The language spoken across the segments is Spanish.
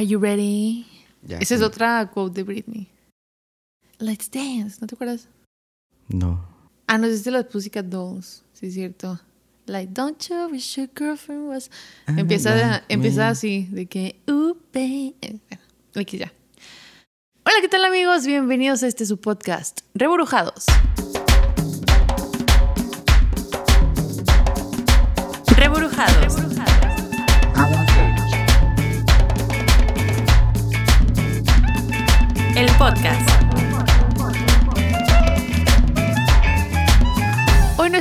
Are you ready? Ya, Esa es otra quote de Britney. Let's dance, ¿no te acuerdas? No. Ah, no, es de las Pussycat Dolls, sí es cierto. Like, don't you wish your girlfriend was... Empieza, like empieza me. así, de que... Babe. Aquí ya. Hola, ¿qué tal amigos? Bienvenidos a este su podcast. Reburujados.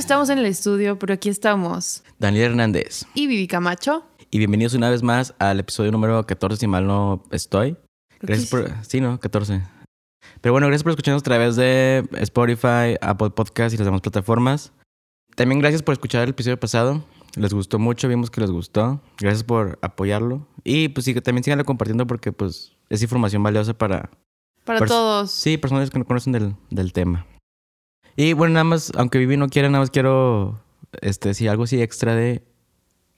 Estamos en el estudio, pero aquí estamos. Daniel Hernández. Y Vivi Camacho. Y bienvenidos una vez más al episodio número 14, si mal no estoy. Gracias por... Sí, ¿no? 14. Pero bueno, gracias por escucharnos a través de Spotify, Apple Podcast y las demás plataformas. También gracias por escuchar el episodio pasado. Les gustó mucho, vimos que les gustó. Gracias por apoyarlo. Y pues sí, que también síganlo compartiendo porque pues es información valiosa para, Para todos. Sí, personas que no conocen del, del tema. Y bueno, nada más, aunque Vivi no quiera, nada más quiero este, decir algo así extra de...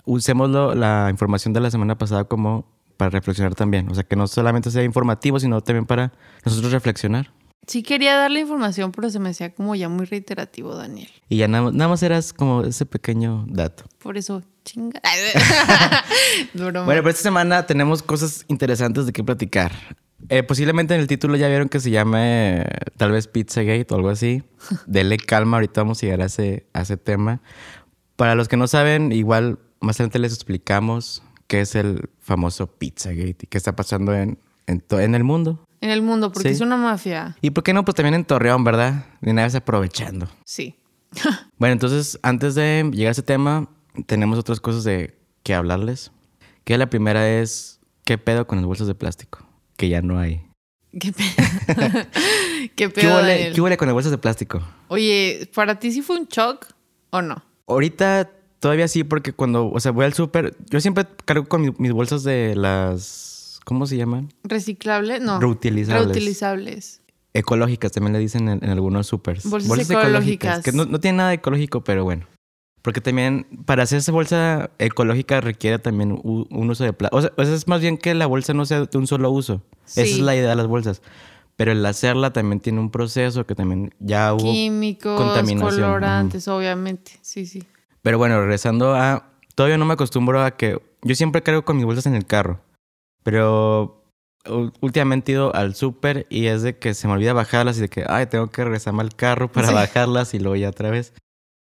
Usémoslo, la información de la semana pasada como para reflexionar también. O sea, que no solamente sea informativo, sino también para nosotros reflexionar. Sí quería darle información, pero se me hacía como ya muy reiterativo, Daniel. Y ya nada, nada más eras como ese pequeño dato. Por eso, chinga. Bueno, pero esta semana tenemos cosas interesantes de qué platicar. Eh, posiblemente en el título ya vieron que se llame tal vez Pizzagate o algo así. Dele calma, ahorita vamos a llegar a ese, a ese tema. Para los que no saben, igual más adelante les explicamos qué es el famoso Pizzagate y qué está pasando en, en, en el mundo. En el mundo, porque Sí. es una mafia. Y por qué no, pues también en Torreón, ¿verdad? De una vez aprovechando. Sí. Bueno, entonces, antes de llegar a ese tema, tenemos otras cosas de que hablarles. Que la primera es, ¿qué pedo con las bolsas de plástico? Que ya no hay. ¿Qué pedo? ¿Qué ¿Qué pedo, huele? ¿Qué huele con las bolsas de plástico? Oye, ¿para ti sí fue un shock o no? Ahorita todavía sí, porque cuando, o sea, voy al súper, yo siempre cargo con mi- mis bolsas de las, ¿cómo se llaman? ¿Reciclable? No. Reutilizables. Reutilizables. Ecológicas, también le dicen en, en algunos supers. Bolsas ecológicas. Que no, no tiene nada de ecológico, pero bueno. Porque también, para hacer esa bolsa ecológica requiere también un uso de plástico. O sea, es más bien que la bolsa no sea de un solo uso. Esa Sí. es la idea de las bolsas. Pero el hacerla también tiene un proceso que también ya hubo... Químicos, contaminación, colorantes, obviamente. Sí, sí. Pero bueno, regresando a... Todavía no me acostumbro a que... Yo siempre cargo con mis bolsas en el carro. Pero últimamente he ido al súper y es de que se me olvida bajarlas y de que, ay, tengo que regresarme al carro para Sí. bajarlas y luego ya otra vez.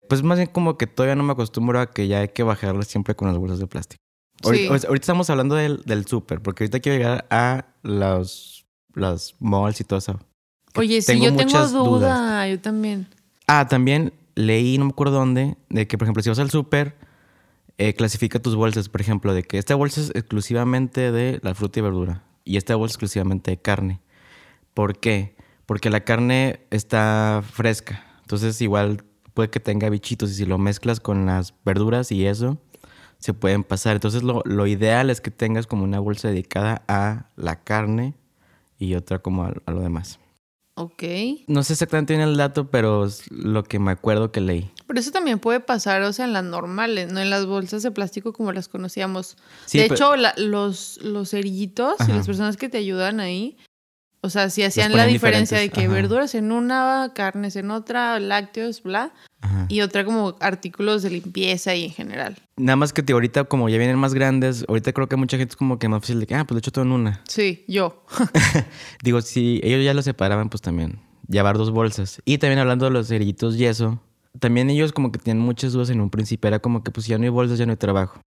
Pues más bien como que todavía no me acostumbro a que ya hay que bajarlas siempre con las bolsas de plástico. Ahorita, Sí. ahorita- ahorita estamos hablando del, del súper, porque ahorita quiero llegar a los, los malls y todo eso. Oye, sí, tengo yo tengo duda. dudas. Yo también. Ah, también leí, no me acuerdo dónde, de que, por ejemplo, si vas al súper, eh, clasifica tus bolsas, por ejemplo, de que esta bolsa es exclusivamente de la fruta y verdura y esta bolsa es exclusivamente de carne. ¿Por qué? Porque la carne está fresca, entonces igual puede que tenga bichitos y si lo mezclas con las verduras y eso, se pueden pasar. Entonces lo, lo ideal es que tengas como una bolsa dedicada a la carne y otra como a- a lo demás. Ok. No sé exactamente bien el dato, pero es lo que me acuerdo que leí. Pero eso también puede pasar, o sea, en las normales, no en las bolsas de plástico como las conocíamos. Sí, de pero- hecho, la- los, los cerillitos y las personas que te ayudan ahí, o sea, si hacían la diferencia de que ajá. verduras en una, carnes en otra, lácteos, bla, Ajá. y otra como artículos de limpieza y en general. Nada más que te, ahorita, como ya vienen más grandes, ahorita creo que mucha gente es como que más fácil de que, ah, pues lo echo todo en una. Sí, yo. Digo, si ellos ya lo separaban, pues también llevar dos bolsas. Y también hablando de los cerillitos y eso, también ellos como que tenían muchas dudas en un principio. Era como que, pues ya no hay bolsas, ya no hay trabajo.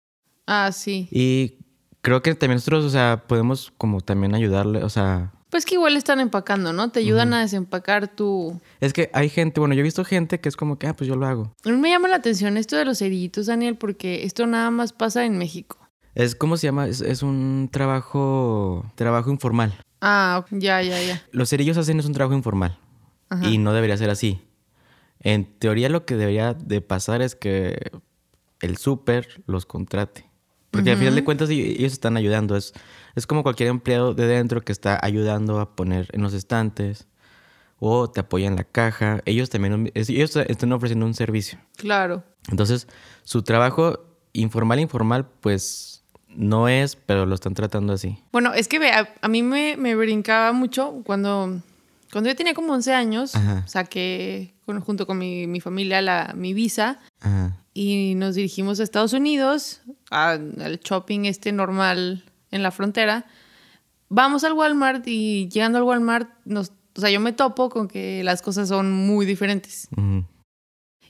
Ah, sí. Y creo que también nosotros, o sea, podemos como también ayudarle, o sea, Pues que igual están empacando, ¿no? Te ayudan a desempacar tu... es que hay gente, bueno, yo he visto gente que es como que, ah, pues yo lo hago. A mí me llama la atención esto de los cerillitos, Daniel, porque esto nada más pasa en México. Es, ¿cómo se llama? Es, es un trabajo, trabajo informal. Ah, ya, ya, ya. Los cerillos hacen es un trabajo informal Ajá. y no debería ser así. En teoría lo que debería de pasar es que el súper los contrate. Porque al final de cuentas ellos están ayudando. Es, es como cualquier empleado de dentro que está ayudando a poner en los estantes o te apoya en la caja. Ellos también ellos están ofreciendo un servicio. Claro. Entonces, su trabajo informal informal, pues no es, pero lo están tratando así. Bueno, es que a, a mí me, me brincaba mucho cuando, cuando yo tenía como 11 años, Ajá. saqué con- junto con mi, mi familia la, mi visa Ajá. y nos dirigimos a Estados Unidos, al shopping este normal en la frontera. Vamos al Walmart y llegando al Walmart, nos, o sea, yo me topo con que las cosas son muy diferentes.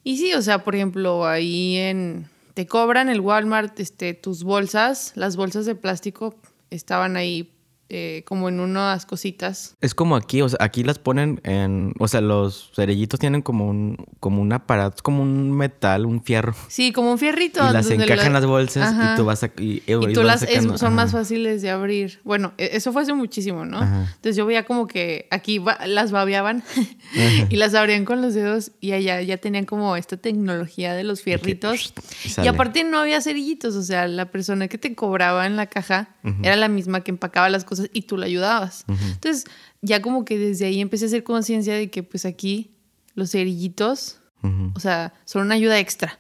Y sí, o sea, por ejemplo, ahí en te cobran el Walmart este tus bolsas, las bolsas de plástico estaban ahí eh, como en unas cositas. Es como aquí, o sea, aquí las ponen en, o sea, los cerillitos tienen como un, como un aparato, es como un metal, un fierro. Sí, como un fierrito. Y las encajan en la- las bolsas Ajá. y tú vas a... Y, Y y tú las es- son más fáciles de abrir. Bueno, e- eso fue hace muchísimo, ¿no? Ajá. Entonces yo veía como que aquí las babeaban y las abrían con los dedos y allá ya tenían como esta tecnología de los fierritos. y Y aparte no había cerillitos, o sea, la persona que te cobraba en la caja era la misma que empacaba las cosas y tú la ayudabas. Entonces ya como que desde ahí empecé a hacer conciencia de que pues aquí los cerillitos, o sea, son una ayuda extra,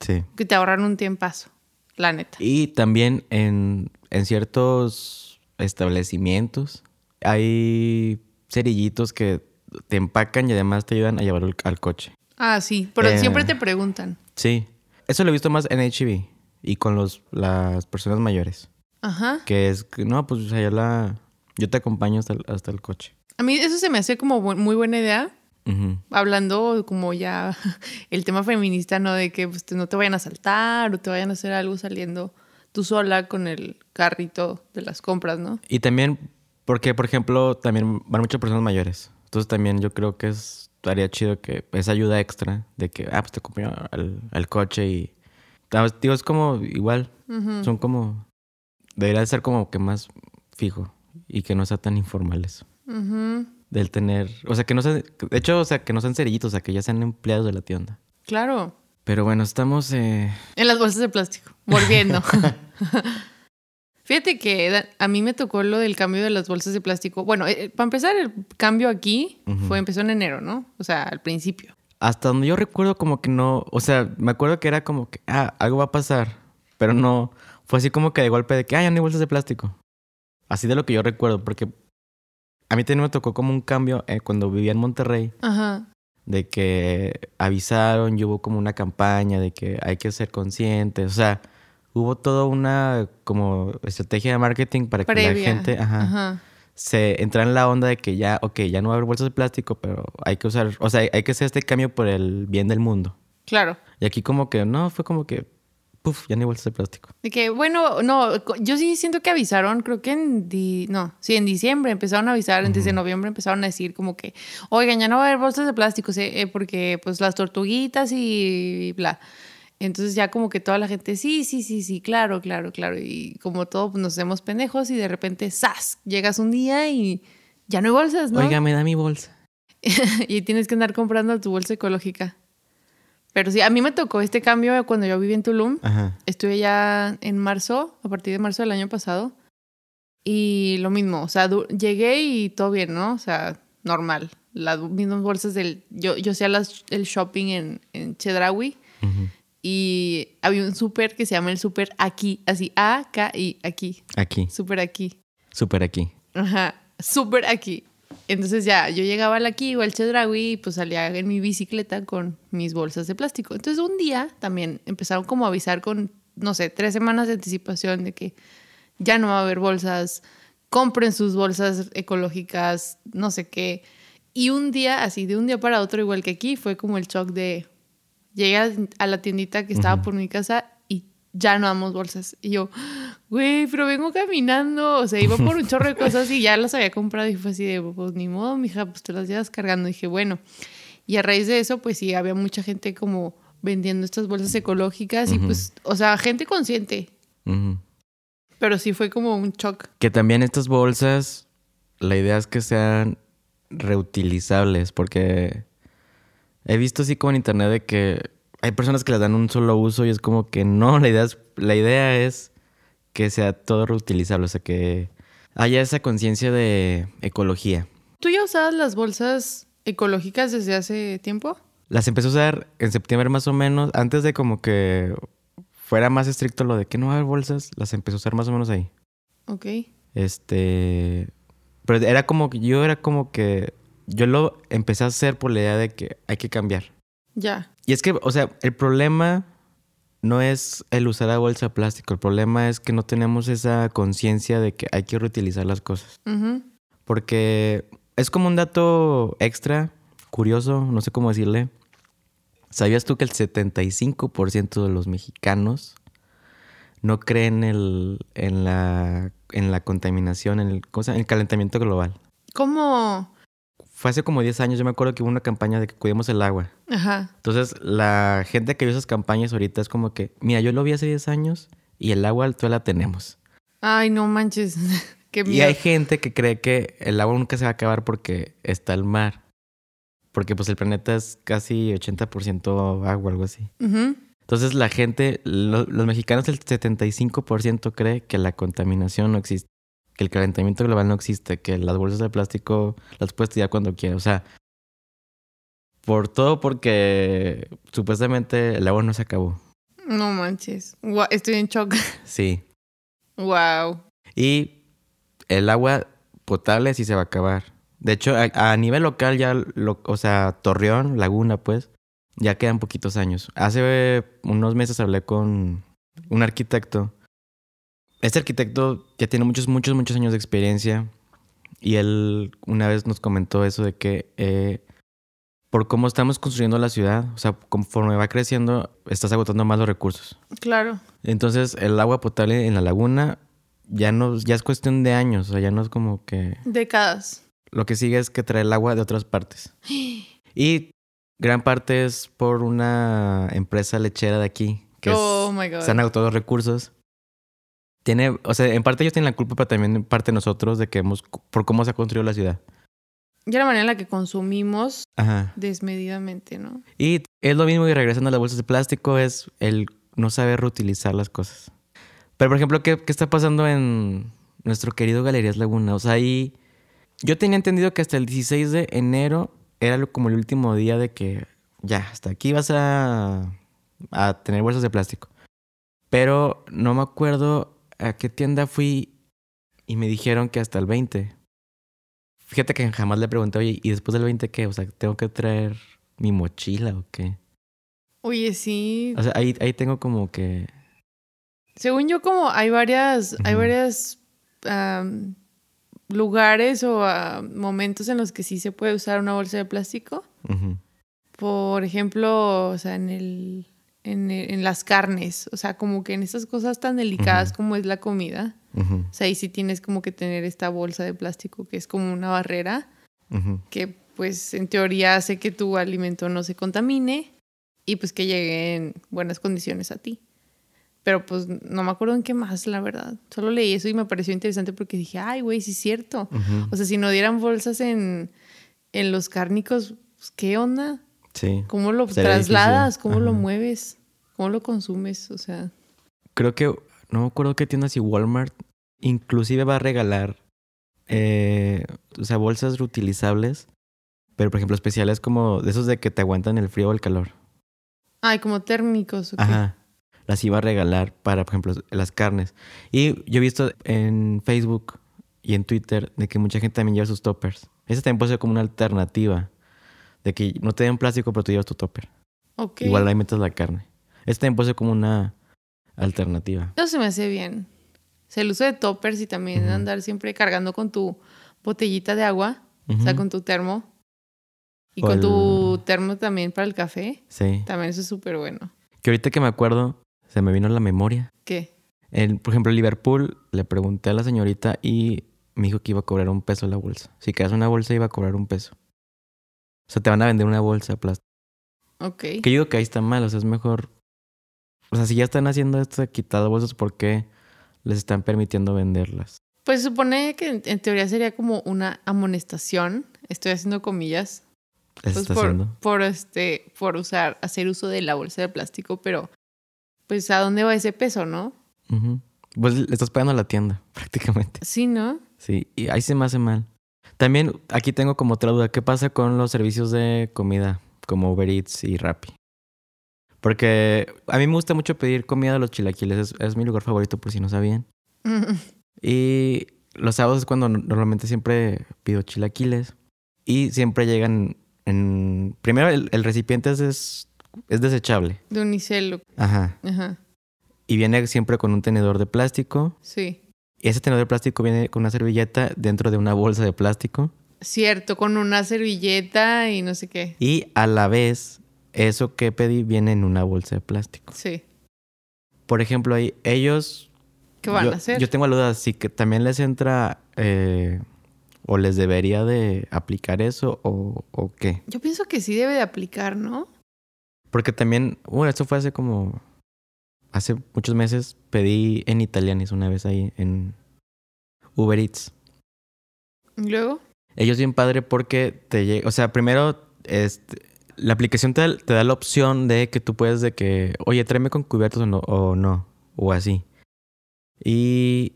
Sí. que te ahorran un tiempazo, la neta. Y también en, en ciertos establecimientos hay cerillitos que te empacan y además te ayudan a llevar al, coche. Ah, sí, pero Eh. siempre te preguntan. Sí. Eso lo he visto más en HB y con los, las personas mayores. Ajá. Que es, que, no, pues o sea, yo, la, yo te acompaño hasta el, hasta el coche. A mí eso se me hace como bu- muy buena idea, Ujú. hablando como ya el tema feminista, ¿no? De que pues, te- no te vayan a saltar o te vayan a hacer algo saliendo tú sola con el carrito de las compras, ¿no? Y también, porque, por ejemplo, también van muchas personas mayores. Entonces también yo creo que es, estaría chido que esa ayuda extra de que, ah, pues te acompaño al, al coche y... Ah, Digo, es como igual. Son como... Debería de ser como que más fijo y que no sea tan informal eso. Del tener... O sea, que no sean... De hecho, o sea, que no sean cerillitos, o sea, que ya sean empleados de la tienda. Claro. Pero bueno, estamos... eh, En las bolsas de plástico. Volviendo. Fíjate que a mí me tocó lo del cambio de las bolsas de plástico. Bueno, eh, para empezar, el cambio aquí fue empezó en enero, ¿no? O sea, al principio. Hasta donde yo recuerdo como que no, o sea, me acuerdo que era como que, ah, algo va a pasar, pero no, fue así como que de golpe de que, ah, ya no hay bolsas de plástico. Así de lo que yo recuerdo, porque a mí también me tocó como un cambio eh, cuando vivía en Monterrey, Ajá. de que avisaron y hubo como una campaña de que hay que ser conscientes, o sea, hubo toda una como estrategia de marketing para que la gente, ajá, Ajá. se entra en la onda de que ya, ok, ya no va a haber bolsas de plástico, pero hay que usar, o sea, hay que hacer este cambio por el bien del mundo. Claro. Y aquí como que, no, fue como que, puf, ya no hay bolsas de plástico. De que, bueno, no, yo sí siento que avisaron, creo que en, di- no, sí, en diciembre empezaron a avisar, antes de noviembre empezaron a decir como que, oigan, ya no va a haber bolsas de plástico. Eh, porque pues las tortuguitas y bla. Entonces ya como que toda la gente, sí, sí, sí, sí, claro, claro, claro. Y como todo, pues nos hacemos pendejos y de repente, ¡zas! Llegas un día y ya no hay bolsas, ¿no? Oiga, me da mi bolsa. y tienes que andar comprando tu bolsa ecológica. Pero sí, a mí me tocó este cambio cuando yo viví en Tulum. Ajá. Estuve ya en marzo, a partir de marzo del año pasado. Y lo mismo, o sea, llegué y todo bien, ¿no? O sea, normal. Las mismas bolsas del... Yo, yo hacía las- el shopping en, en Chedraui y había un súper que se llama el súper aquí, así A-K-I, aquí, Aquí, súper aquí. súper aquí. Ajá, súper aquí. Entonces ya, yo llegaba al aquí o al Chedraui y pues salía en mi bicicleta con mis bolsas de plástico. Entonces un día también empezaron como a avisar con, no sé, tres semanas de anticipación de que ya no va a haber bolsas, compren sus bolsas ecológicas, no sé qué. Y un día, así de un día para otro, igual que aquí, fue como el shock de, llegué a- la tiendita que estaba por mi casa y ya no damos bolsas. Y yo, güey, pero vengo caminando. O sea, iba por un chorro de cosas y ya las había comprado y fue así de, pues ni modo, mija, pues te las llevas cargando. dije, bueno. Y a raíz de eso, pues sí, había mucha gente como vendiendo estas bolsas ecológicas y pues, o sea, gente consciente. Pero sí fue como un shock. Que también estas bolsas, la idea es que sean reutilizables, porque he visto así como en internet de que hay personas que les dan un solo uso y es como que no, la idea es, la idea es que sea todo reutilizable, o sea que haya esa conciencia de ecología. ¿Tú ya usabas las bolsas ecológicas desde hace tiempo? Las empecé a usar en septiembre más o menos, antes de como que fuera más estricto lo de que no haber bolsas, las empecé a usar más o menos ahí. Ok. Este. Pero era como que yo era como que. Yo lo empecé a hacer por la idea de que hay que cambiar. Ya. Y es que, o sea, el problema no es el usar la bolsa de plástico. El problema es que no tenemos esa conciencia de que hay que reutilizar las cosas. Porque es como un dato extra, curioso, no sé cómo decirle. ¿Sabías tú que el 75% de los mexicanos no creen el, en, la, en la contaminación, en el, en el calentamiento global? ¿Cómo? Fue hace como 10 años, yo me acuerdo que hubo una campaña de que cuidemos el agua. Ajá. Entonces, la gente que vio esas campañas ahorita es como que, mira, yo lo vi hace 10 años y el agua todavía la tenemos. Ay, no manches. Qué Y miedo. hay gente que cree que el agua nunca se va a acabar porque está el mar. Porque pues el planeta es casi 80% agua, algo así. Ujú. Entonces la gente, lo- los mexicanos, el 75% cree que la contaminación no existe, que el calentamiento global no existe, que las bolsas de plástico las puedes tirar cuando quieras. O sea, por todo porque supuestamente el agua no se acabó. No manches. Estoy en shock. Sí. wow. Y el agua potable sí se va a acabar. De hecho, a, a nivel local ya, lo- o sea, Torreón, Laguna, pues, ya quedan poquitos años. Hace unos meses hablé con un arquitecto. Este arquitecto ya tiene muchos, muchos, muchos años de experiencia. Y él una vez nos comentó eso de que eh, por cómo estamos construyendo la ciudad, o sea, conforme va creciendo, estás agotando más los recursos. Claro. Entonces, el agua potable en la laguna ya no ya es cuestión de años, o sea, ya no es como que Décadas. lo que sigue es que trae el agua de otras partes. Y gran parte es por una empresa lechera de aquí que es- oh my God. se han agotado los recursos. Tiene, o sea, en parte ellos tienen la culpa, pero también en parte nosotros de que hemos por cómo se ha construido la ciudad. Ya la manera en la que consumimos Ajá. desmedidamente, ¿no? Y es lo mismo y regresando a las bolsas de plástico es el no saber reutilizar las cosas. Pero por ejemplo, ¿qué, qué está pasando en nuestro querido Galerías Laguna? O sea, ahí yo tenía entendido que hasta el 16 de enero era como el último día de que ya, hasta aquí vas a, a tener bolsas de plástico. Pero no me acuerdo a qué tienda fui y me dijeron que hasta el 20. Fíjate que jamás le pregunté, oye, ¿y después del 20 qué? O sea, ¿tengo que traer mi mochila o qué? Oye, sí. O sea, ahí, ahí tengo como que... Según yo, como hay varias, hay varias lugares o ah, momentos en los que sí se puede usar una bolsa de plástico. Por ejemplo, o sea, en el, en, en las carnes. O sea, como que en esas cosas tan delicadas Ujú. como es la comida. ujú, O sea, ahí sí tienes como que tener esta bolsa de plástico que es como una barrera ujú. que pues en teoría hace que tu alimento no se contamine y pues que llegue en buenas condiciones a ti. Pero pues no me acuerdo en qué más, la verdad. Solo leí eso y me pareció interesante porque dije, ay, güey, sí es cierto. O sea, si no dieran bolsas en, en los cárnicos, pues, ¿qué onda? Sí. ¿Cómo lo trasladas? difícil. ¿Cómo lo mueves? ¿Cómo lo consumes? O sea, Creo que... No me acuerdo qué tiendas y Walmart inclusive va a regalar... eh, o sea, bolsas reutilizables. Pero, por ejemplo, especiales como de esos de que te aguantan el frío o el calor. ay, como térmicos. ¿o qué? Ajá. Las iba a regalar para, por ejemplo, las carnes. Y yo he visto en Facebook y en Twitter de que mucha gente también lleva sus toppers. Esa también puede ser como una alternativa. De que no te den plástico, pero tú llevas tu topper. Igual ahí metes la carne. Esta también puede ser como una alternativa. Eso se me hace bien. O sea, el uso de toppers y también andar siempre cargando con tu botellita de agua, o sea, con tu termo. Y O con el- tu termo también para el café. Sí. También eso es súper bueno. Que ahorita que me acuerdo, se me vino a la memoria. ¿Qué? En, por ejemplo, en Liverpool, le pregunté a la señorita y me dijo que iba a cobrar un peso la bolsa. Si quedas una bolsa, iba a cobrar un peso. O sea, te van a vender una bolsa de plástico. Ok. Que yo digo que ahí está mal, o sea, es mejor. O sea, si ya están haciendo esto de quitar bolsas, ¿por qué les están permitiendo venderlas? Pues supone que en, en teoría sería como una amonestación. Estoy haciendo comillas. Les Pues está por, haciendo. por este, por usar, hacer uso de la bolsa de plástico, pero pues a dónde va ese peso, ¿no? Ujú. Pues le estás pagando a la tienda, prácticamente. Sí, ¿no? Sí, y ahí se me hace mal. También aquí tengo como otra duda. ¿Qué pasa con los servicios de comida como Uber Eats y Rappi? Porque a mí me gusta mucho pedir comida de los chilaquiles. Es, es mi lugar favorito, por si no sabían. Y los sábados es cuando no- normalmente siempre pido chilaquiles. Y siempre llegan en... Primero, el, el recipiente es, es, es desechable. De unicel. Ajá. Ajá. Y viene siempre con un tenedor de plástico. Sí. Ese tenedor de plástico viene con una servilleta dentro de una bolsa de plástico. Cierto, con una servilleta y no sé qué. Y a la vez, eso que pedí viene en una bolsa de plástico. Sí. Por ejemplo, ahí, ellos... ¿Qué van yo, a hacer? Yo tengo la duda, si que también les entra... eh, o les debería de aplicar eso o, o qué. Yo pienso que sí debe de aplicar, ¿no? Porque también, bueno, esto fue hace como... Hace muchos meses pedí en Italianis una vez ahí en Uber Eats. Y luego, Ellos bien padre porque te llega, o sea, primero este, la aplicación te, da- te da la opción de que tú puedes de que, oye, tráeme con cubiertos o no, o no, o así. Y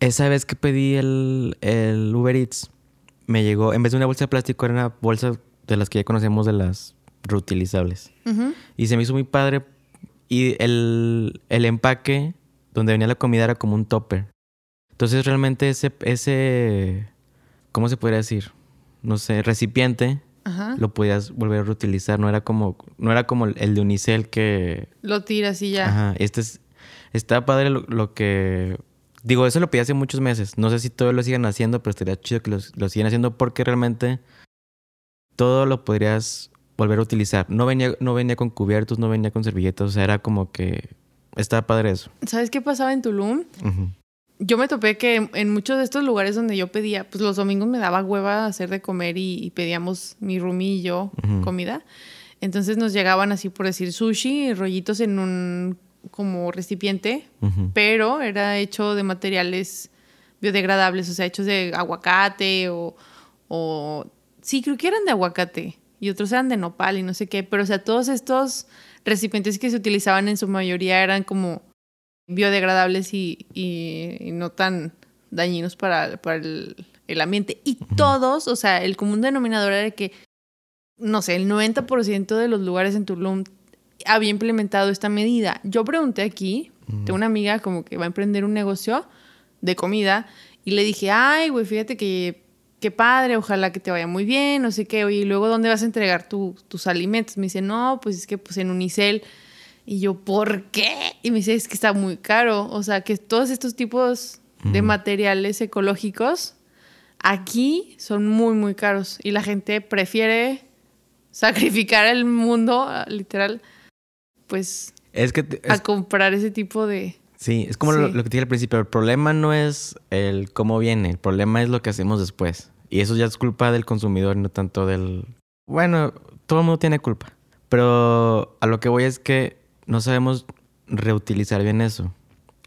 esa vez que pedí el, el Uber Eats, me llegó, en vez de una bolsa de plástico, era una bolsa de las que ya conocemos de las reutilizables. ujú, Y se me hizo muy padre. Y el, el empaque donde venía la comida era como un topper. Entonces realmente ese, ese, ¿cómo se podría decir? No sé, recipiente, ajá, lo podías volver a reutilizar. No era como, no era como el de Unicel que... lo tiras y ya. Ajá, este es, está padre lo, lo que... Digo, eso lo pedí hace muchos meses. No sé si todavía lo sigan haciendo, pero estaría chido que los- lo sigan haciendo porque realmente todo lo podrías volver a utilizar. No venía, no venía con cubiertos, no venía con servilletas. O sea, era como que... Estaba padre eso. ¿Sabes qué pasaba en Tulum? Yo me topé que en- muchos de estos lugares donde yo pedía, pues los domingos me daba hueva hacer de comer y, y pedíamos mi roomie y yo comida. Entonces nos llegaban así por decir sushi, rollitos en un como recipiente, pero era hecho de materiales biodegradables, o sea, hechos de aguacate o, o... Sí, creo que eran de aguacate y otros eran de nopal y no sé qué, pero o sea, todos estos recipientes que se utilizaban en su mayoría eran como biodegradables y, y- y no tan dañinos para, para el, el ambiente. Y todos, o sea, el común denominador era que, no sé, el 90% de los lugares en Tulum había implementado esta medida. Yo pregunté aquí, tengo una amiga como que va a emprender un negocio de comida y le dije, ay, güey, fíjate que qué padre, ojalá que te vaya muy bien, no sé qué, oye, y luego ¿dónde vas a entregar tu- tus alimentos? Me dice, no, pues es que pues en Unicel. Y yo, ¿por qué? Y me dice, es que está muy caro. O sea, que todos estos tipos de materiales ecológicos aquí son muy, muy caros. Y la gente prefiere sacrificar el mundo, literal, pues Es que... te- a comprar ese tipo de... sí, es como Lo, Sí. lo que te dije al principio. El problema no es el cómo viene. El problema es lo que hacemos después. Y eso ya es culpa del consumidor y no tanto del... Bueno, todo el mundo tiene culpa. Pero a lo que voy es que no sabemos reutilizar bien eso.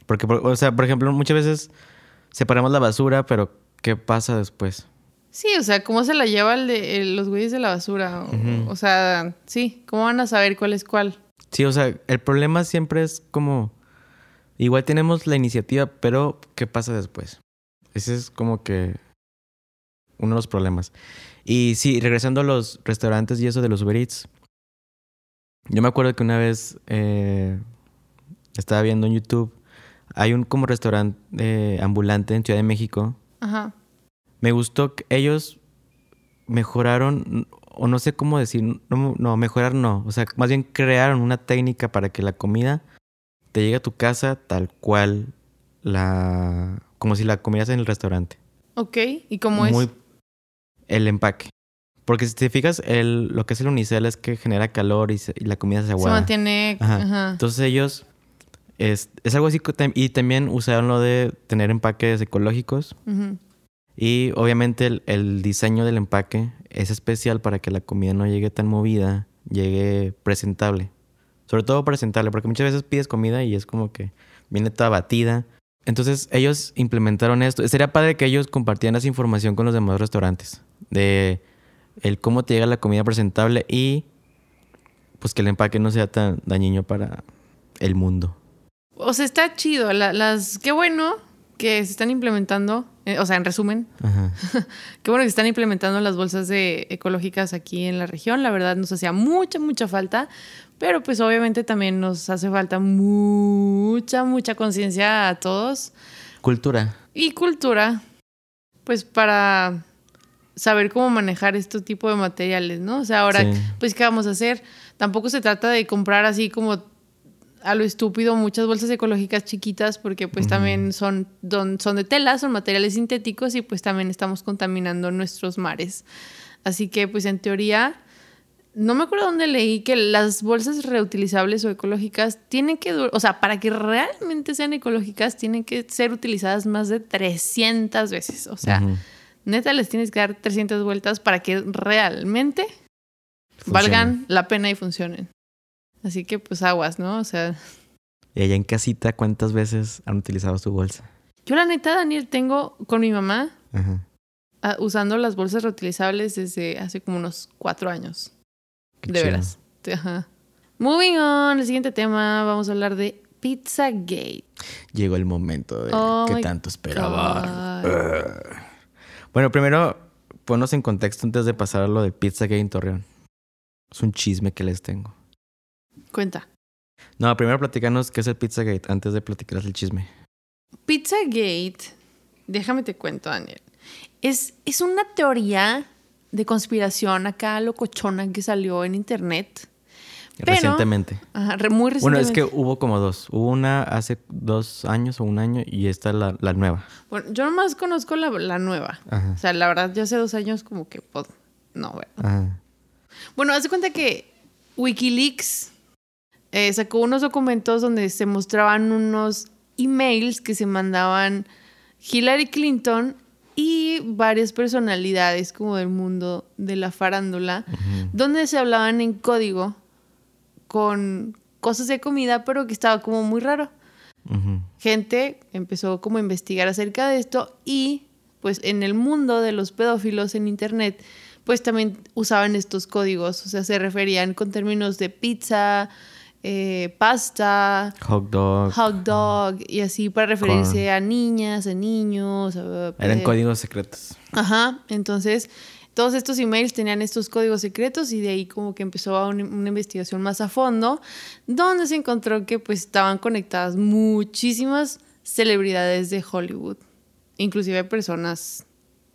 Porque, por- o sea, por ejemplo, muchas veces separamos la basura, pero ¿qué pasa después? Sí, o sea, ¿cómo se la lleva el de, el- los güeyes de la basura? O sea, sí, ¿cómo van a saber cuál es cuál? Sí, o sea, el problema siempre es como... Igual tenemos la iniciativa, pero ¿qué pasa después? Ese es como que uno de los problemas. Y sí, regresando a los restaurantes y eso de los Uber Eats. Yo me acuerdo que una vez eh, estaba viendo en YouTube, hay un como restaurante eh, ambulante en Ciudad de México. Ajá. Me gustó que ellos mejoraron, o no sé cómo decir, no, no, mejorar no. O sea, más bien crearon una técnica para que la comida te llegue a tu casa tal cual la... como si la comieras en el restaurante. Ok, ¿y cómo Muy es? el empaque. Porque si te fijas, el, lo que es el unicel es que genera calor y, se- y la comida se Se aguada. mantiene... Ajá. Ajá. Entonces ellos... Es, es algo así... Y también usaron lo de tener empaques ecológicos. Ujú. Y obviamente el, el diseño del empaque es especial para que la comida no llegue tan movida, llegue presentable. Sobre todo presentable, porque muchas veces pides comida y es como que viene toda batida. Entonces ellos implementaron esto. Sería padre que ellos compartieran esa información con los demás restaurantes. De el cómo te llega la comida presentable y pues que el empaque no sea tan dañino para el mundo. O sea, está chido. la- las... Qué bueno que se están implementando, eh, o sea, en resumen, qué bueno que se están implementando las bolsas de ecológicas aquí en la región. La verdad nos hacía mucha, mucha falta, pero pues obviamente también nos hace falta mucha, mucha conciencia a todos Cultura. y cultura, pues para saber cómo manejar este tipo de materiales, ¿no? O sea, ahora, Sí. pues, ¿qué vamos a hacer? Tampoco se trata de comprar así como a lo estúpido muchas bolsas ecológicas chiquitas porque pues también son, don- son de tela, son materiales sintéticos y pues también estamos contaminando nuestros mares. Así que pues en teoría, no me acuerdo dónde leí que las bolsas reutilizables o ecológicas tienen que, o sea, para que realmente sean ecológicas tienen que ser utilizadas más de 300 veces. O sea, neta les tienes que dar 300 vueltas para que realmente Funciona. valgan la pena y funcionen. Así que pues aguas, ¿no? O sea, Y allá en casita, ¿cuántas veces han utilizado su bolsa? yo la neta, Daniel, tengo con mi mamá Ajá. usando las bolsas reutilizables desde hace como unos cuatro años. Qué de chido. veras. Ajá. Moving on, el siguiente tema, vamos a hablar de Pizzagate. Llegó el momento de Oh que tanto esperaba. Bueno, primero, ponnos en contexto antes de pasar a lo de Pizzagate en Torreón. Es un chisme que les tengo. Cuenta. No, primero platicanos qué es el Pizzagate antes de platicarles el chisme. Pizzagate, déjame te cuento, Daniel. Es, es una teoría de conspiración acá locochona que salió en internet. Pero- Recientemente. Ajá, muy Bueno, recientemente. es que hubo como dos. Hubo una hace dos años o un año y esta es la, la nueva. Bueno, yo nomás conozco la, la nueva. Ajá. O sea, la verdad, yo hace dos años como que... pues, no, bueno. Ajá. Bueno, haz de cuenta que Wikileaks eh, sacó unos documentos donde se mostraban unos emails que se mandaban Hillary Clinton y varias personalidades como del mundo de la farándula, donde se hablaban en código con cosas de comida, pero que estaba como muy raro. Gente empezó como a investigar acerca de esto y pues en el mundo de los pedófilos en internet pues también usaban estos códigos, o sea, se referían con términos de pizza, eh, pasta, Hot dog. hot dog y así para referirse a niñas, a niños. a- Eran eh, códigos secretos. Ajá, entonces todos estos emails tenían estos códigos secretos y de ahí como que empezó a un- una investigación más a fondo, donde se encontró que pues estaban conectadas muchísimas celebridades de Hollywood, inclusive personas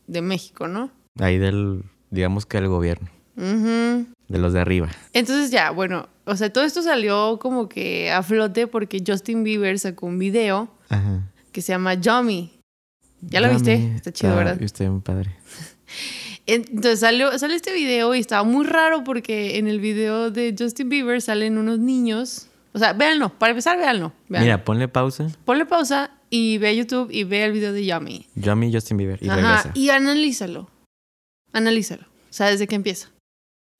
de México, ¿no? Ahí del, digamos que del gobierno. Ujú. De los de arriba. Entonces ya, bueno, o sea, todo esto salió como que a flote porque Justin Bieber sacó un video Ajá. que se llama Yummy. ¿Ya lo viste? Está chido, ¿verdad? Está muy padre. Entonces salió, salió este video y estaba muy raro porque en el video de Justin Bieber salen unos niños. O sea, véanlo, para empezar, véanlo. véanlo. Mira, ponle pausa. Ponle pausa y ve a YouTube y ve el video de Yummy. Yummy Justin Bieber. Y Ajá, regresa. y analízalo. Analízalo. O sea, desde que empieza.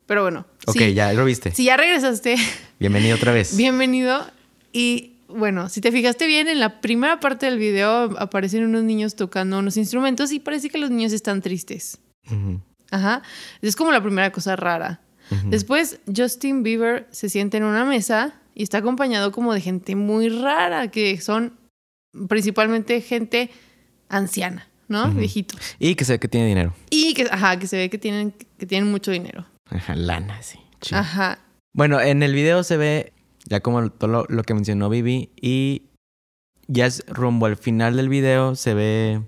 Pero bueno. Ok, ya lo viste. Si ya regresaste, Bienvenido otra vez. bienvenido. Y bueno, si te fijaste bien, en la primera parte del video aparecen unos niños tocando unos instrumentos y parece que los niños están tristes. Ujú, Ajá. Es como la primera cosa rara. Después, Justin Bieber se sienta en una mesa y está acompañado como de gente muy rara, que son principalmente gente anciana, ¿no? Ujú. Viejitos. Y que se ve que tiene dinero. Y que, ajá, que se ve que tienen, que tienen mucho dinero. Ajá, lana, sí. chido. Ajá. Bueno, en el video se ve ya como todo lo, lo que mencionó Vivi y ya es rumbo al final del video se ve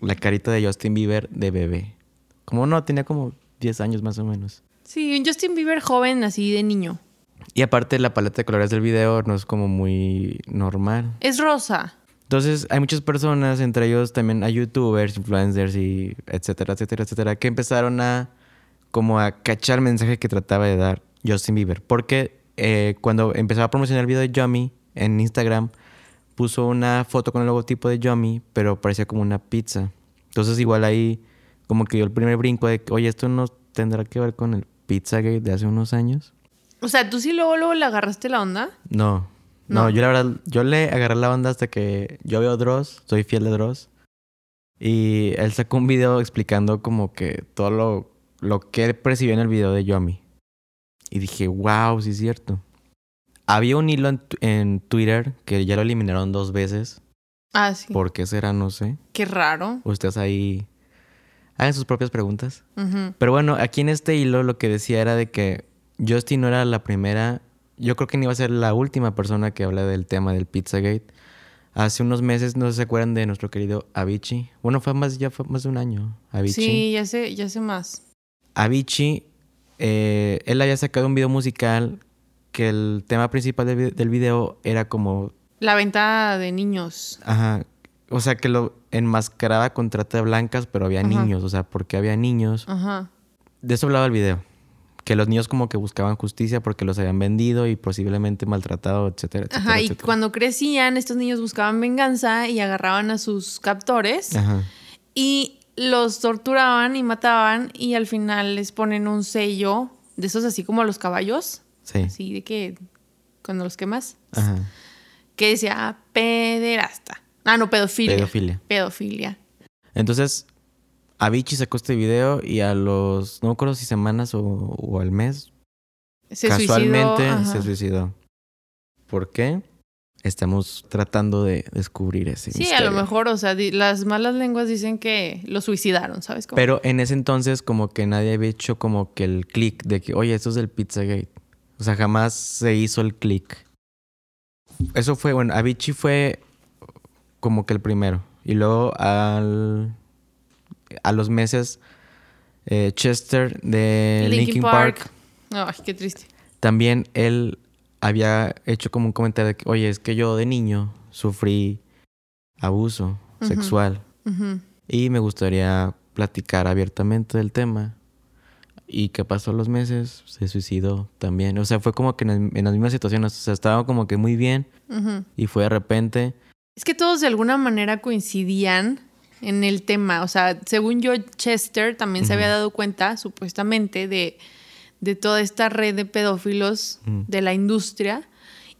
la carita de Justin Bieber de bebé. Como no, tenía como 10 años más o menos. Sí, un Justin Bieber joven, así de niño. Y aparte la paleta de colores del video no es como muy normal. Es rosa. Entonces hay muchas personas, entre ellos también hay youtubers, influencers y etcétera, etcétera, etcétera, que empezaron a como a cachar el mensaje que trataba de dar Justin Bieber. Porque eh, cuando empezaba a promocionar el video de Yummy en Instagram, puso una foto con el logotipo de Yummy, pero parecía como una pizza. Entonces igual ahí como que dio el primer brinco de, que, oye, esto no tendrá que ver con el Pizzagate de hace unos años. O sea, ¿tú sí luego, luego le agarraste la onda? No, no, No. yo la verdad, yo le agarré la onda hasta que yo veo Dross, soy fiel de Dross. Y él sacó un video explicando como que todo lo, lo que él percibió en el video de Yomi. Y dije, wow, sí es cierto. Había un hilo en, Twitter que ya lo eliminaron dos veces. Ah, sí. ¿Por qué será? No sé. Qué raro. Ustedes ahí hagan sus propias preguntas. Pero bueno, aquí en este hilo lo que decía era de que Justin no era la primera, yo creo que ni iba a ser la última persona que habla del tema del Pizzagate. Hace unos meses, no sé si se acuerdan de nuestro querido Avicii. Bueno, fue más, ya fue más de un año. Avicii. Sí, ya sé, ya sé más. Avicii, eh, él había sacado un video musical que el tema principal del, vi- del video era como, La venta de niños. ajá, o sea, que lo enmascaraba con trata de blancas, pero había Ajá. niños, o sea, porque había niños. Ajá. De eso hablaba el video. Que los niños como que buscaban justicia porque los habían vendido y posiblemente maltratado, etcétera, etcétera. Ajá, y etcétera. cuando crecían, estos niños buscaban venganza y agarraban a sus captores Ajá. y los torturaban y mataban y al final les ponen un sello de esos así como a los caballos, Sí. así de que cuando los quemas, Ajá. que decía "Ah, pederasta. Ah, no, pedofilia. Pedofilia. Pedofilia. Entonces, Avicii sacó este video y a los, no me acuerdo si semanas o, o al mes, Se casualmente suicidó. se suicidó. ¿Por qué? Estamos tratando de descubrir ese Sí, a lo mejor, o sea, las malas lenguas dicen que lo suicidaron, ¿sabes? cómo? Pero en ese entonces como que nadie había hecho como que el click de que, oye, esto es del Pizzagate. O sea, jamás se hizo el click. Eso fue, bueno, Avicii fue como que el primero. Y luego al, a los meses, eh, Chester de Linkin, Park. Ay, qué triste. también él había hecho como un comentario de que, oye, es que yo de niño sufrí abuso sexual. Y me gustaría platicar abiertamente del tema. Y que pasó los meses, se suicidó también. O sea, fue como que en, el- en las mismas situaciones. O sea, estaba como que muy bien y fue de repente. Es que todos de alguna manera coincidían en el tema. O sea, según yo, Chester también se había dado cuenta, supuestamente, de, de toda esta red de pedófilos de la industria.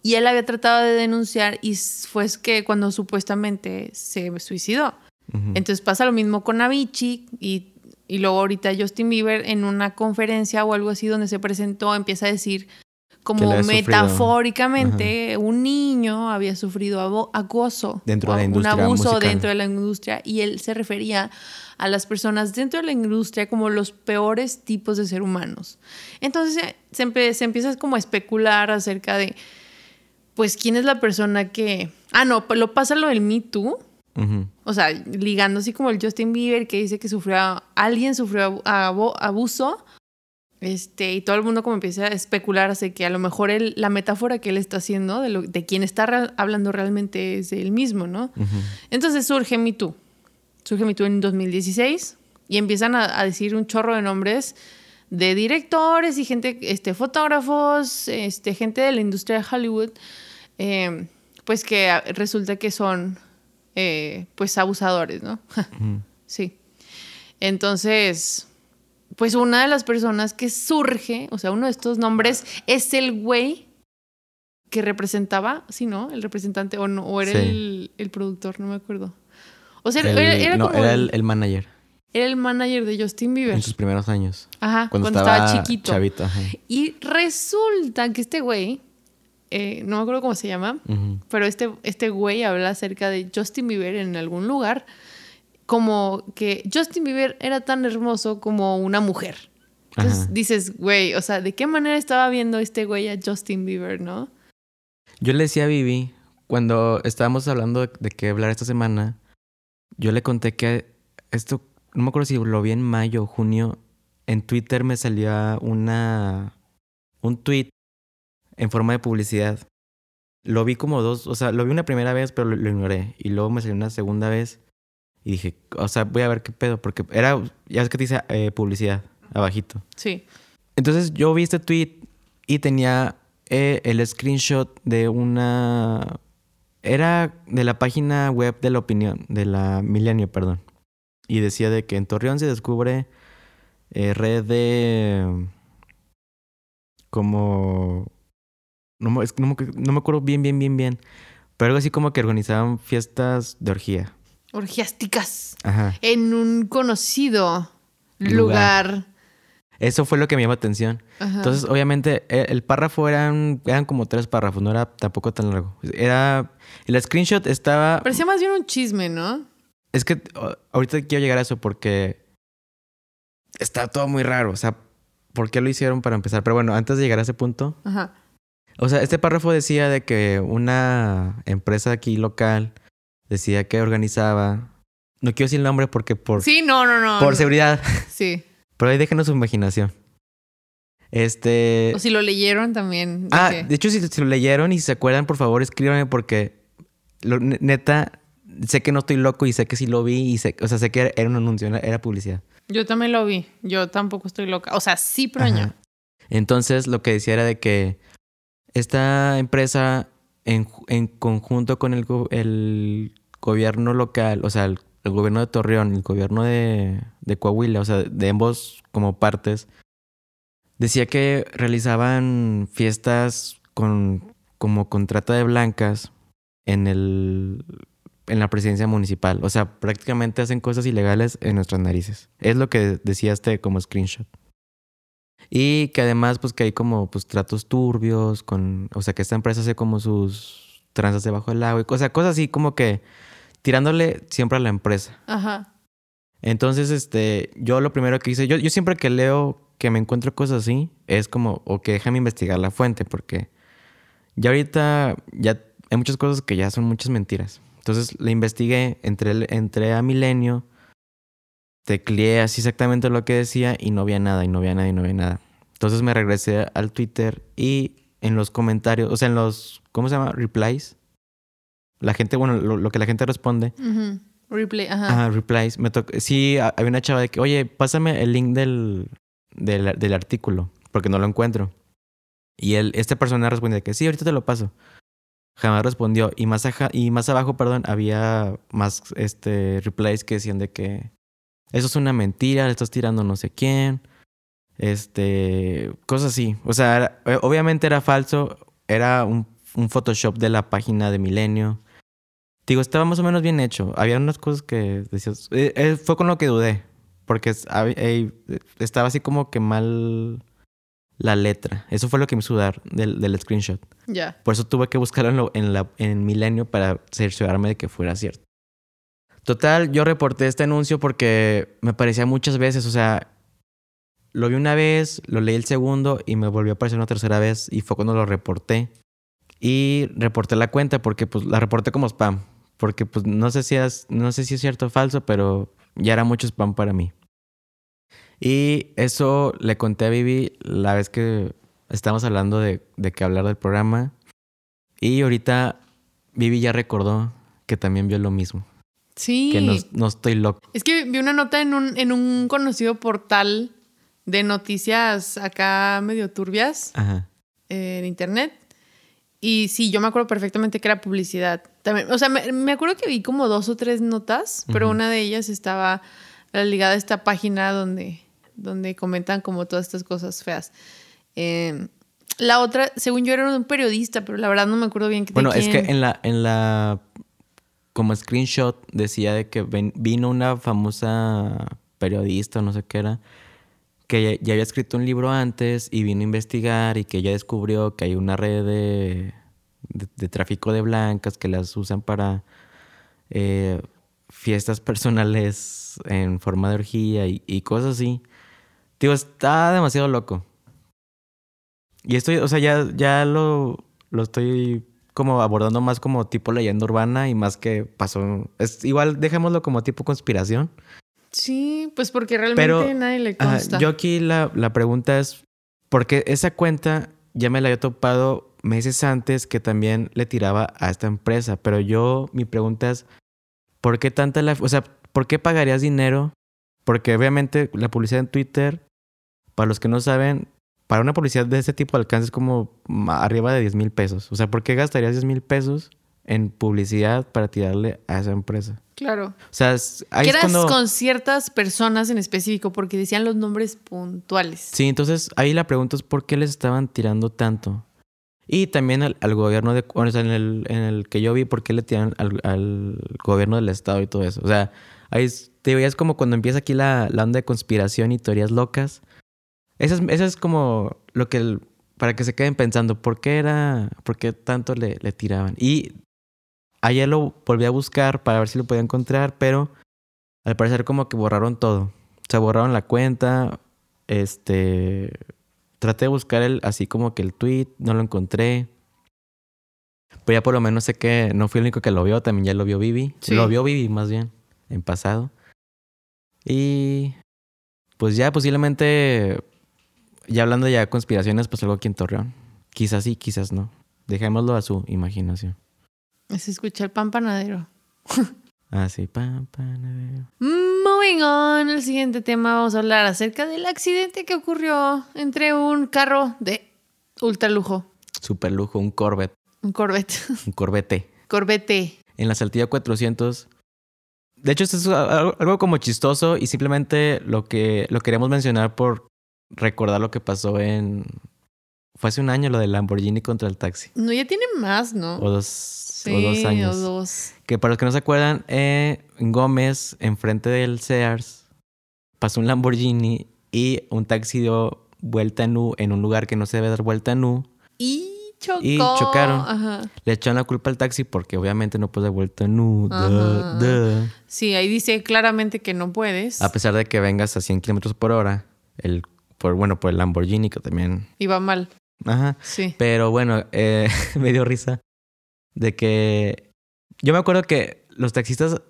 Y él había tratado de denunciar y fue es que cuando supuestamente se suicidó. Entonces pasa lo mismo con Avicii y, y luego ahorita Justin Bieber en una conferencia o algo así donde se presentó empieza a decir como metafóricamente un niño había sufrido acoso Dentro de la industria un abuso musical. dentro de la industria y él se refería a las personas dentro de la industria como los peores tipos de ser humanos. Entonces eh, se, empe- se empieza como a especular acerca de pues quién es la persona que ah no, lo pasa lo del Me Too o sea, ligando así como el Justin Bieber que dice que sufrió, alguien sufrió abu- abuso, este, y todo el mundo como empieza a especular hace que a lo mejor él, la metáfora que él está haciendo de, lo, de quien está hablando realmente es él mismo, ¿no? Entonces surge Me Too. Surge Me Too en 2016 y empiezan a, a decir un chorro de nombres de directores y gente, este, fotógrafos, este, gente de la industria de Hollywood, eh, pues que resulta que son, eh, pues, abusadores, ¿no? Sí. Entonces, pues una de las personas que surge, o sea, uno de estos nombres es el güey que representaba, sí, ¿no? El representante, o no, o era Sí. el, el productor, no me acuerdo. O sea, El- era, era no, como era el, manager era el manager de Justin Bieber. en sus primeros años. Ajá, Cuando, cuando, estaba, estaba, chiquito. Chavito, ajá. Y resulta que este güey, eh, no me acuerdo cómo se llama, pero este, este güey habla acerca de Justin Bieber en algún lugar, como que Justin Bieber era tan hermoso como una mujer. Entonces Ajá. dices, güey, o sea, ¿de qué manera estaba viendo este güey a Justin Bieber, no? Yo le decía a Vivi, cuando estábamos hablando de, de qué hablar esta semana, yo le conté que esto, no me acuerdo si lo vi en mayo o junio, en Twitter me salía una, un tweet en forma de publicidad. Lo vi como dos, o sea, lo vi una primera vez, pero lo, lo ignoré. Y luego me salió una segunda vez y dije, o sea, voy a ver qué pedo, porque era, ya es que te dice eh, publicidad, abajito. Sí. Entonces yo vi este tweet y tenía eh, el screenshot de una... Era de la página web de la opinión, de la Milenio, perdón. Y decía de que en Torreón se descubre eh, red de... Como... No, me- es no, me, no me acuerdo bien, bien, bien, bien. Pero algo así como que organizaban fiestas de orgía. Orgiásticas. Ajá. En un conocido Lugar. lugar. Eso fue lo que me llamó atención. Ajá. Entonces, obviamente, e- el párrafo eran, eran como tres párrafos, no era tampoco tan largo. Era. El screenshot estaba. Parecía más bien un chisme, ¿no? Es que ahorita quiero llegar a eso porque está todo muy raro. O sea, ¿por qué lo hicieron para empezar? Pero bueno, antes de llegar a ese punto, Ajá. o sea, este párrafo decía de que una empresa aquí local decía que organizaba. No quiero decir el nombre porque por, Sí, no, no, no. por seguridad. Sí. Pero ahí déjenos su imaginación. Este. O si lo leyeron también. Ah, de hecho, si, si lo leyeron y se acuerdan, por favor, escríbanme porque lo- neta, sé que no estoy loco y sé que sí lo vi y sé, o sea, sé que era, un anuncio, era, publicidad. Yo también lo vi. Yo tampoco estoy loca. O sea, sí, pero no. Entonces, lo que decía era de que esta empresa, en, en conjunto con el, el gobierno local, o sea, el, el gobierno de Torreón, el gobierno de, Coahuila, o sea, de ambos como partes, decía que realizaban fiestas con como con trata de blancas en el en la presidencia municipal. O sea, prácticamente hacen cosas ilegales en nuestras narices. Es lo que decía este como screenshot. Y que además, pues que hay como pues tratos turbios con. O sea, que esta empresa hace como sus tranzas debajo del agua y cosas, cosas así como que tirándole siempre a la empresa. Ajá. Entonces, este, yo lo primero que hice, yo, yo siempre que leo que me encuentro cosas así, es como, o que déjame investigar la fuente, porque ya ahorita ya hay muchas cosas que ya son muchas mentiras. Entonces le investigué, entré, entré a Milenio, tecleé así exactamente lo que decía y no había nada, y no había nada, y no había nada. Entonces me regresé al Twitter y en los comentarios, o sea, en los, ¿cómo se llama? Replies. La gente, bueno, lo, lo que la gente responde. Replay. Ajá. Ajá, replies. Me tocó. Sí, ha- había una chava de que, oye, pásame el link del, del, del artículo, porque no lo encuentro. Y él, esta persona respondió que sí, ahorita te lo paso. Jamás respondió. Y más, aja- y más abajo, perdón, había más este, replies que decían de que eso es una mentira, le estás tirando no sé quién. Este, cosas así. O sea, era- eh, obviamente era falso. Era un, un Photoshop de la página de Milenio. Digo, estaba más o menos bien hecho. Había unas cosas que decías. eh, eh, fue con lo que dudé. Porque eh, estaba así como que mal la letra. Eso fue lo que me hizo dudar del, del screenshot. Ya. Por eso tuve que buscarlo en, lo- en, la, en Milenio para cerciorarme de que fuera cierto. Total, yo reporté este anuncio porque me parecía muchas veces, o sea, lo vi una vez, lo leí el segundo y me volvió a aparecer una tercera vez y fue cuando lo reporté. Y reporté la cuenta porque pues la reporté como spam, porque pues no sé si es, no sé si es cierto o falso, pero ya era mucho spam para mí. Y eso le conté a Vivi la vez que estábamos hablando de, de que hablar del programa. Y ahorita Vivi ya recordó que también vio lo mismo. Sí. Que no, no estoy loco. Es que vi una nota en un, en un conocido portal de noticias acá medio turbias Ajá. en internet. Y sí, yo me acuerdo perfectamente que era publicidad. También, o sea, me, me acuerdo que vi como dos o tres notas, pero una de ellas estaba ligada a esta página donde, donde comentan como todas estas cosas feas. Eh, la otra, según yo, era un periodista, pero la verdad no me acuerdo bien. de Bueno, es que en la, en la como screenshot decía de que ven- vino una famosa periodista, no sé qué era, que ya, había escrito un libro antes y vino a investigar y que ya descubrió que hay una red de, tráfico de blancas que las usan para eh, fiestas personales en forma de orgía y, y cosas así. Digo, está demasiado loco. Y estoy, o sea, ya, ya lo, lo estoy como abordando más como tipo leyenda urbana y más que pasó. Es igual, dejémoslo como tipo conspiración. Sí, pues porque realmente Pero, nadie le Ajá, consta. yo aquí la, la pregunta es, porque esa cuenta ya me la había topado meses antes que también le tiraba a esta empresa, pero yo, mi pregunta es, ¿por qué tanta la... O sea, ¿por qué pagarías dinero? Porque obviamente la publicidad en Twitter, para los que no saben, para una publicidad de este tipo de alcance es como arriba de 10 mil pesos. O sea, ¿por qué gastarías 10 mil pesos en publicidad para tirarle a esa empresa? Claro. O sea, ahí es eras cuando... con ciertas personas en específico porque decían los nombres puntuales. Sí, entonces ahí la pregunta es por qué les estaban tirando tanto. Y también al, al gobierno de... O sea, en el, en el que yo vi, por qué le tiran al, al gobierno del estado y todo eso. O sea, ahí es, te es como cuando empieza aquí la, la onda de conspiración y teorías locas. Eso es, eso es como lo que... el- para que se queden pensando, ¿por qué era... ¿Por qué tanto le, le tiraban? Y ayer lo volví a buscar para ver si lo podía encontrar, pero al parecer como que borraron todo. O sea, borraron la cuenta, este... Traté de buscar el, así como que el tweet, no lo encontré. Pero ya por lo menos sé que no fui el único que lo vio, también ya lo vio Vivi. Sí. Lo vio Vivi más bien, en pasado. Y pues ya posiblemente, ya hablando ya de conspiraciones, pues algo aquí en Torreón. Quizás sí, quizás no. Dejémoslo a su imaginación. Se escucha el pan panadero. Ah, sí, a ver. Moving on, el siguiente tema vamos a hablar acerca del accidente que ocurrió entre un carro de ultra lujo, Super lujo, un Corvette, un Corvette, un Corvette. Corvette. En la Saltillo 400. De hecho, esto es algo algo como chistoso y simplemente lo que lo queríamos mencionar por recordar lo que pasó en... Fue hace un año lo del Lamborghini contra el taxi. No, ya tiene más, ¿no? O dos, sí, o dos años. o dos. Que para los que no se acuerdan, eh, Gómez, enfrente del Sears, pasó un Lamborghini y un taxi dio vuelta en U en un lugar que no se debe dar vuelta en U. Y chocó. Y chocaron. Ajá. Le echaron la culpa al taxi porque obviamente no puede dar vuelta en U. Ajá. duh, duh. Sí, ahí dice claramente que no puedes. A pesar de que vengas a 100 kilómetros por hora, el, por, bueno, por el Lamborghini que también... Va mal. Ajá. Sí. Pero bueno, eh, me dio risa de que yo me acuerdo que los taxistas,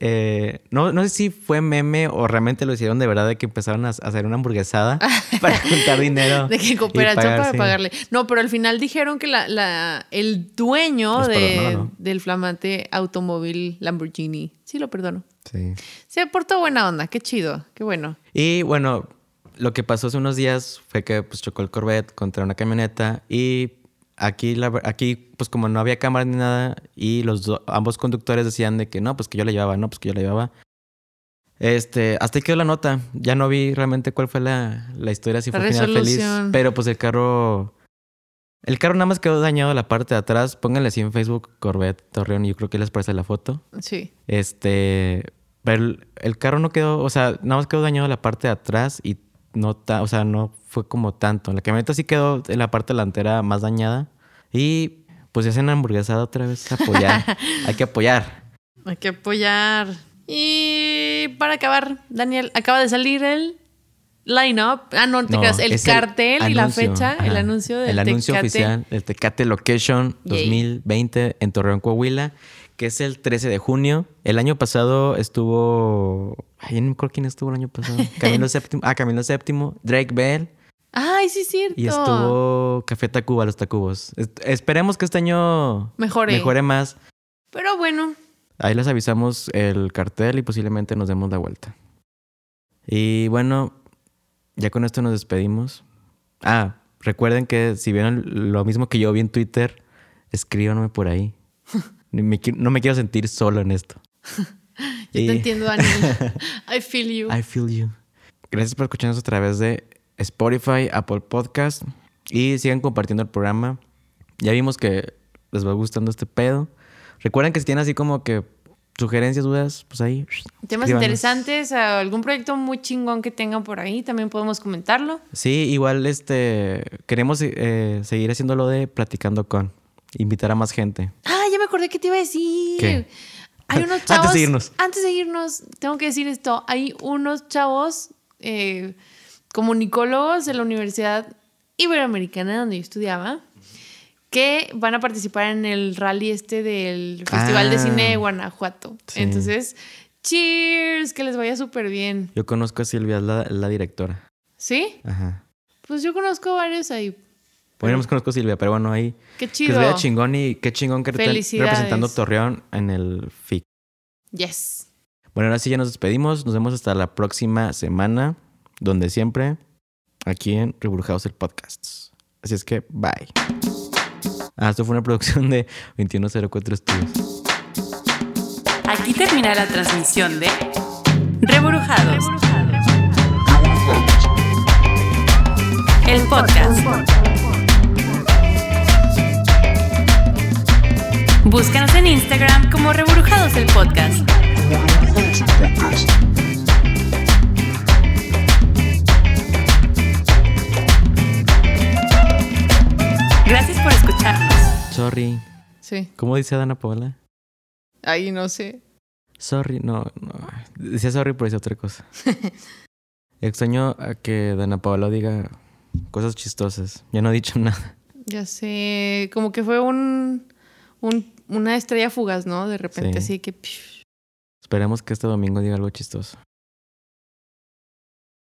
eh, no, no sé si fue meme o realmente lo hicieron de verdad de que empezaron a, hacer una hamburguesada para juntar dinero. De que cooperación pagar, para sí. pagarle. No, pero al final dijeron que la, la, el dueño Los de, del flamante automóvil Lamborghini. Sí, lo perdono. Sí. Se portó buena onda. Qué chido. Qué bueno. Y bueno, lo que pasó hace unos días fue que pues, chocó el Corvette contra una camioneta y aquí, la, aquí pues como no había cámara ni nada y los do- ambos conductores decían de que no, pues que yo le llevaba, no, pues que yo le llevaba. Este, hasta ahí quedó la nota. Ya no vi realmente cuál fue la, la historia, si La fue final feliz. Pero pues el carro... El carro nada más quedó dañado la parte de atrás. Pónganle así en Facebook Corvette Torreón yo creo que les parece la foto. Sí. Este, pero el, el carro no quedó, o sea, nada más quedó dañado la parte de atrás y no, ta- o sea, no fue como tanto. La camioneta sí quedó en la parte delantera más dañada y pues ya hacen hamburguesada otra vez, apoyar, hay que apoyar. Hay que apoyar. Y para acabar, Daniel, acaba de salir el line-up. Ah, no, te No, creas. El cartel y la fecha, el anuncio del El anuncio Tecate. oficial del Tecate Location Yay. 2020 en Torreón, Coahuila, que es el 13 de junio. El año pasado estuvo... Ay, no me acuerdo quién estuvo el año pasado. Camilo Séptimo. Ah, Camilo Séptimo. Drake Bell. Ay, sí, es cierto. Y estuvo Café Tacuba, los Tacubos. Es- Esperemos que este año Mejore. mejore más. Pero bueno, Ahí les avisamos el cartel y posiblemente nos demos la vuelta. Y bueno, ya con esto nos despedimos. Ah, recuerden que si vieron lo mismo que yo vi en Twitter, escríbanme por ahí. Me no me quiero sentir solo en esto. yo Y- te entiendo, Daniel. I feel you. I feel you. Gracias por escucharnos a través de Spotify, Apple Podcast y sigan compartiendo el programa. Ya vimos que les va gustando este pedo. Recuerden que si tienen así como que sugerencias, dudas, pues ahí. Temas interesantes, algún proyecto muy chingón que tengan por ahí, también podemos comentarlo. Sí, igual este queremos eh, seguir haciendo lo de platicando con. Invitar a más gente. Ah, ya me acordé que te iba a decir. ¿Qué? Hay unos Antes chavos. de irnos. Antes de irnos, tengo que decir esto. Hay unos chavos eh, comunicólogos de la Universidad Iberoamericana donde yo estudiaba que van a participar en el rally este del Festival de Ah. Cine de Guanajuato. Sí. Entonces, cheers, que les vaya súper bien. Yo conozco a Silvia, la, la directora. ¿Sí? Ajá. Pues yo conozco varios ahí. Bueno, no nos conozco a Silvia, pero bueno, ahí. Qué Que chido. les vaya chingón y qué chingón que representando Torreón en el FIC. Yes. Bueno, ahora sí ya nos despedimos. Nos vemos hasta la próxima semana, donde siempre, aquí en Reburjados el Podcast. Así es que, bye. Ah, esto fue una producción de 2104 Studios. Aquí termina la transmisión de Reburujados. El podcast. Búscanos en Instagram como Reburujados el Podcast. Gracias por escucharnos. Sorry. Sí. ¿Cómo dice Dana Paola? Ahí no sé. Sorry, no, no. Decía sorry, pero decía otra cosa. Extraño a que Dana Paola diga cosas chistosas. Ya no ha dicho nada. Ya sé, como que fue un, un una estrella fugaz, ¿no? De repente, Sí. así que. Esperemos que este domingo diga algo chistoso.